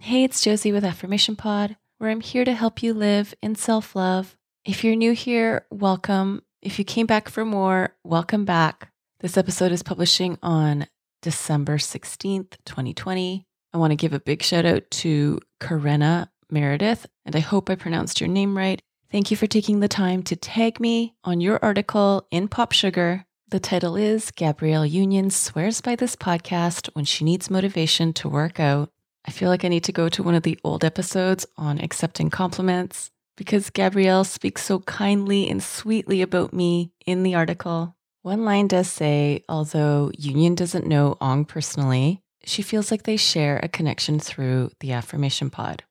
Hey, it's Josie with Affirmation Pod, where I'm here to help you live in self love. If you're new here, welcome. If you came back for more, welcome back. This episode is publishing on December 16th, 2020. I want to give a big shout out to Karena Meredith, and I hope I pronounced your name right. Thank you for taking the time to tag me on your article in Pop Sugar. The title is Gabrielle Union swears by this podcast when she needs motivation to work out. I feel like I need to go to one of the old episodes on accepting compliments because Gabrielle speaks so kindly and sweetly about me in the article. One line does say, although Union doesn't know Ong personally, she feels like they share a connection through the affirmation pod.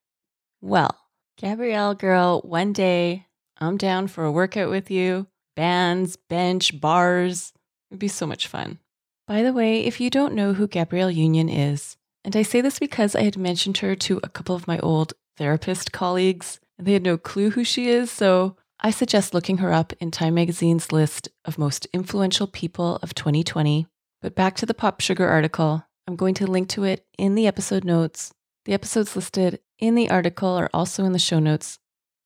Well, Gabrielle girl, one day I'm down for a workout with you. Bands, bench, bars. It'd be so much fun. By the way, if you don't know who Gabrielle Union is, and I say this because I had mentioned her to a couple of my old therapist colleagues, and they had no clue who she is. So I suggest looking her up in Time Magazine's list of most influential people of 2020. But back to the Pop Sugar article, I'm going to link to it in the episode notes. The episodes listed in the article are also in the show notes.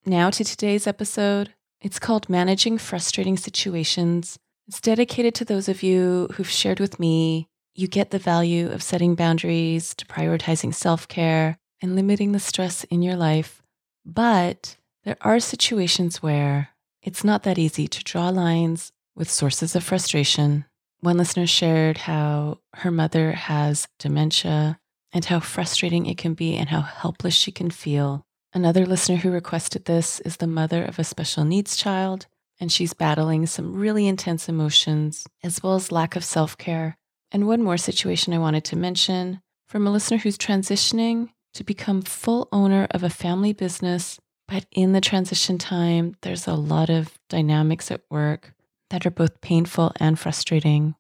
Now to today's episode. It's called Managing Frustrating Situations. It's dedicated to those of you who've shared with me you get the value of setting boundaries, to prioritizing self care, and limiting the stress in your life. But there are situations where it's not that easy to draw lines with sources of frustration. One listener shared how her mother has dementia and how frustrating it can be and how helpless she can feel. Another listener who requested this is the mother of a special needs child, and she's battling some really intense emotions as well as lack of self care and one more situation I wanted to mention from a listener who's transitioning to become full owner of a family business. But in the transition time, there's a lot of dynamics at work that are both painful and frustrating.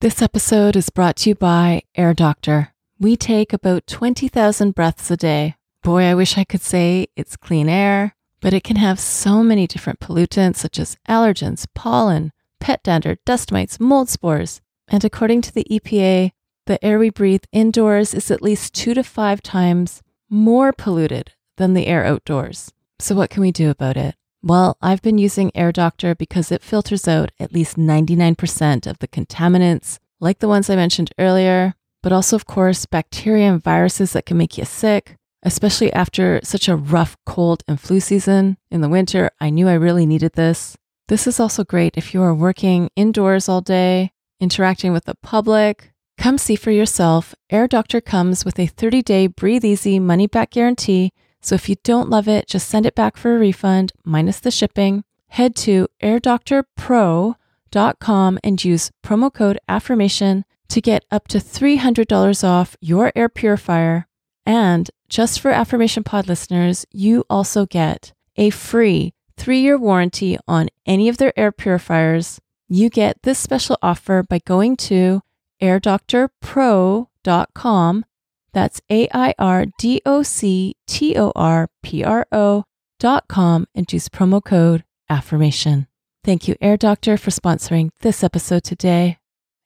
This episode is brought to you by Air Doctor. We take about 20,000 breaths a day. Boy, I wish I could say it's clean air, but it can have so many different pollutants such as allergens, pollen, pet dander, dust mites, mold spores. And according to the EPA, the air we breathe indoors is at least two to five times more polluted than the air outdoors. So, what can we do about it? Well, I've been using Air Doctor because it filters out at least 99% of the contaminants, like the ones I mentioned earlier, but also, of course, bacteria and viruses that can make you sick, especially after such a rough cold and flu season in the winter. I knew I really needed this. This is also great if you are working indoors all day interacting with the public. Come see for yourself. Air Doctor comes with a 30 day breathe easy money back guarantee. So if you don't love it, just send it back for a refund minus the shipping. Head to airdoctorpro.com and use promo code affirmation to get up to $300 off your air purifier. And just for Affirmation Pod listeners, you also get a free three year warranty on any of their air purifiers you get this special offer by going to airdoctorpro.com. That's A I R D O C T O R P R O.com and use promo code affirmation. Thank you, Air Doctor, for sponsoring this episode today.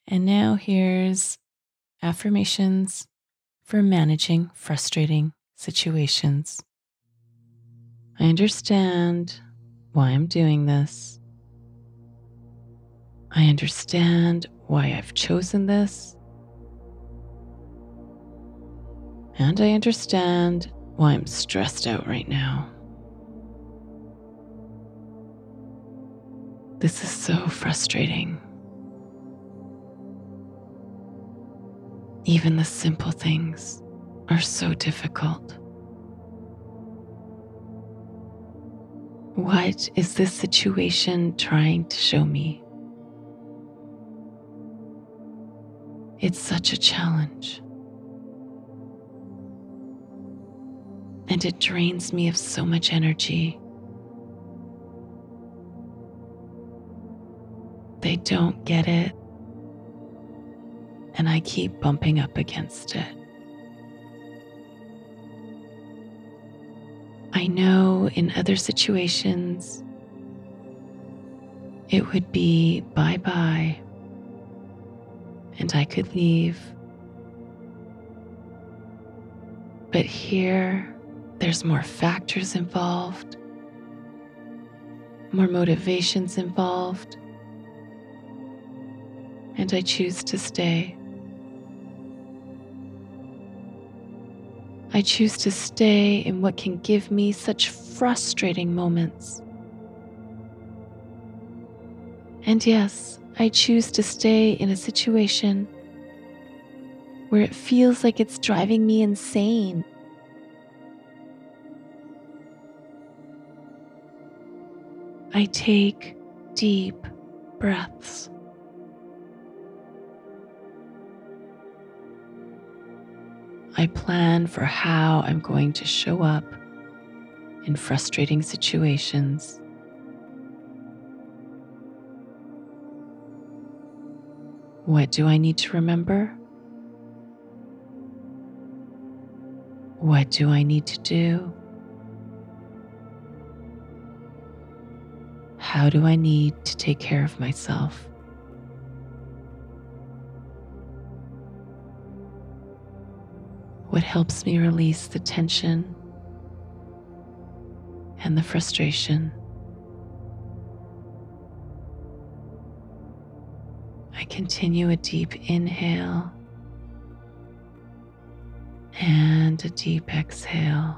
And now here's affirmations for managing frustrating situations. I understand why I'm doing this. I understand why I've chosen this. And I understand why I'm stressed out right now. This is so frustrating. Even the simple things are so difficult. What is this situation trying to show me? It's such a challenge. And it drains me of so much energy. They don't get it. And I keep bumping up against it. I know in other situations it would be bye bye and I could leave. But here, there's more factors involved, more motivations involved, and I choose to stay. I choose to stay in what can give me such frustrating moments. And yes, I choose to stay in a situation where it feels like it's driving me insane. I take deep breaths. I plan for how I'm going to show up in frustrating situations. What do I need to remember? What do I need to do? How do I need to take care of myself? What helps me release the tension and the frustration? Continue a deep inhale and a deep exhale.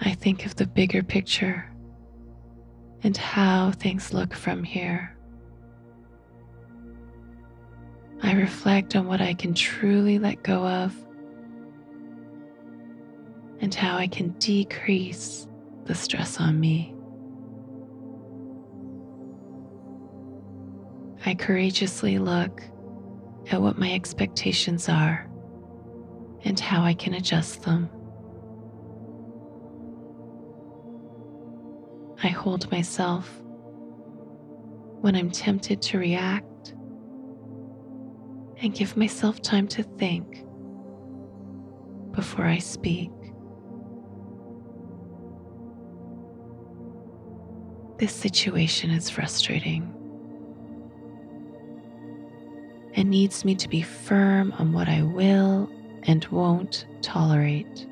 I think of the bigger picture and how things look from here. I reflect on what I can truly let go of and how I can decrease the stress on me. I courageously look at what my expectations are and how I can adjust them. I hold myself when I'm tempted to react and give myself time to think before I speak. This situation is frustrating and needs me to be firm on what I will and won't tolerate.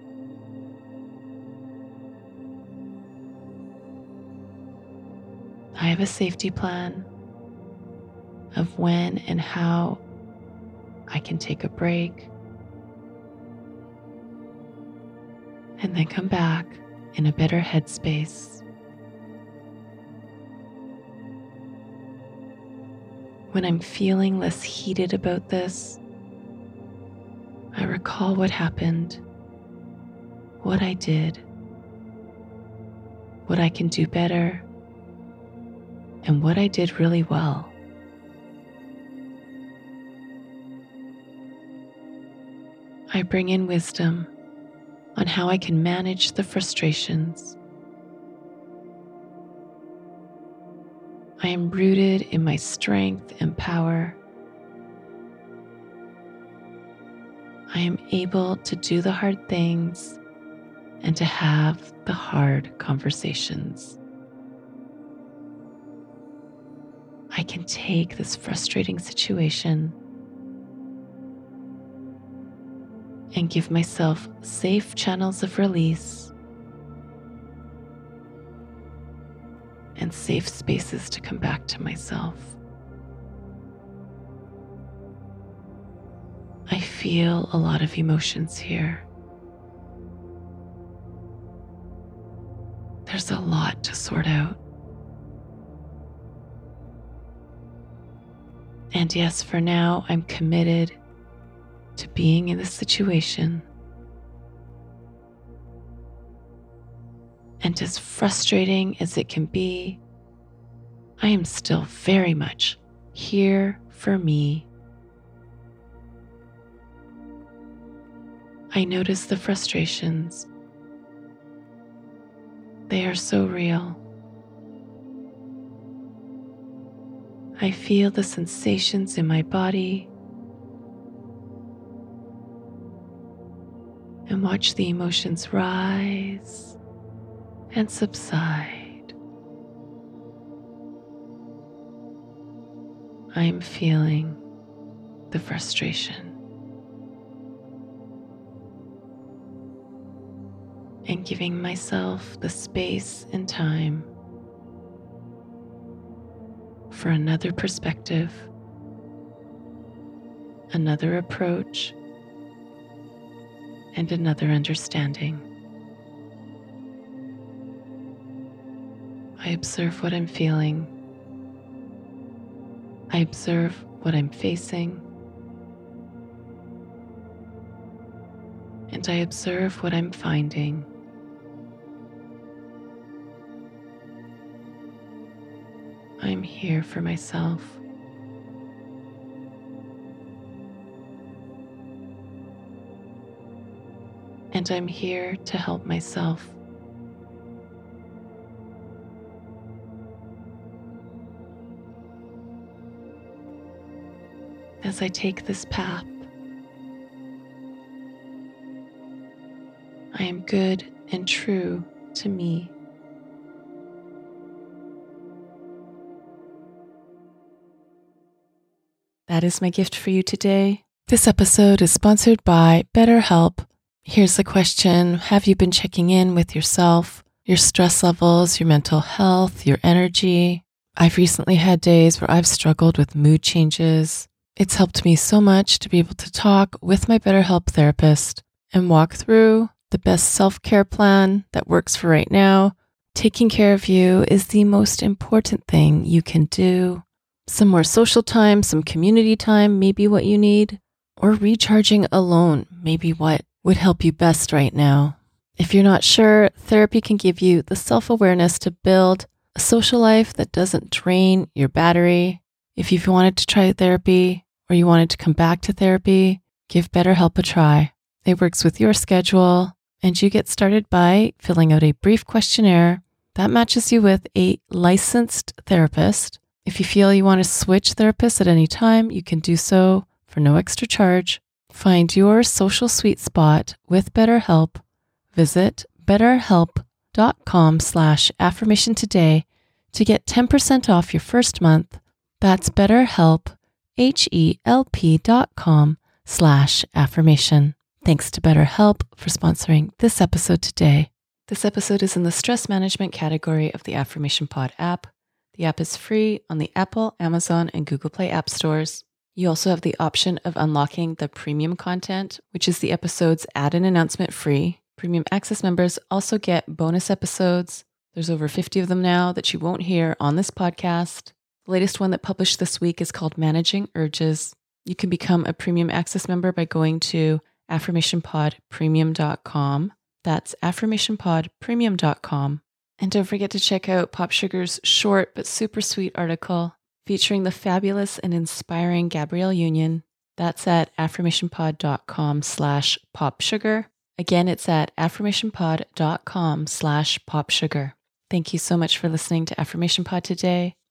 I have a safety plan of when and how I can take a break and then come back in a better headspace. When I'm feeling less heated about this, I recall what happened, what I did, what I can do better, and what I did really well. I bring in wisdom on how I can manage the frustrations I am rooted in my strength and power. I am able to do the hard things and to have the hard conversations. I can take this frustrating situation and give myself safe channels of release and safe spaces to come back to myself. I feel a lot of emotions here. There's a lot to sort out. And yes, for now, I'm committed to being in this situation. And as frustrating as it can be, I am still very much here for me. I notice the frustrations. They are so real. I feel the sensations in my body and watch the emotions rise and subside. I am feeling the frustration. And giving myself the space and time for another perspective, another approach, and another understanding. I observe what I'm feeling. I observe what I'm facing. And I observe what I'm finding. I'm here for myself. And I'm here to help myself. As I take this path, I am good and true to me. That is my gift for you today. This episode is sponsored by BetterHelp. Here's the question Have you been checking in with yourself, your stress levels, your mental health, your energy? I've recently had days where I've struggled with mood changes. It's helped me so much to be able to talk with my BetterHelp therapist and walk through the best self care plan that works for right now. Taking care of you is the most important thing you can do some more social time, some community time, maybe what you need, or recharging alone, maybe what would help you best right now. If you're not sure, therapy can give you the self awareness to build a social life that doesn't drain your battery. If you've wanted to try therapy or you wanted to come back to therapy, give BetterHelp a try. It works with your schedule, and you get started by filling out a brief questionnaire that matches you with a licensed therapist if you feel you want to switch therapists at any time, you can do so for no extra charge. Find your social sweet spot with BetterHelp. Visit betterhelp.com slash affirmation today to get 10% off your first month. That's betterhelp, H-E-L-P dot com slash affirmation. Thanks to BetterHelp for sponsoring this episode today. This episode is in the stress management category of the Affirmation Pod app. The app is free on the Apple, Amazon, and Google Play app stores. You also have the option of unlocking the premium content, which is the episodes add an announcement free. Premium access members also get bonus episodes. There's over 50 of them now that you won't hear on this podcast. The latest one that published this week is called Managing Urges. You can become a premium access member by going to affirmationpodpremium.com. That's affirmationpodpremium.com. And don't forget to check out Pop Sugar's short but super sweet article featuring the fabulous and inspiring Gabrielle Union. That's at affirmationpod.com slash popsugar. Again, it's at affirmationpod.com slash popsugar. Thank you so much for listening to Affirmation Pod today.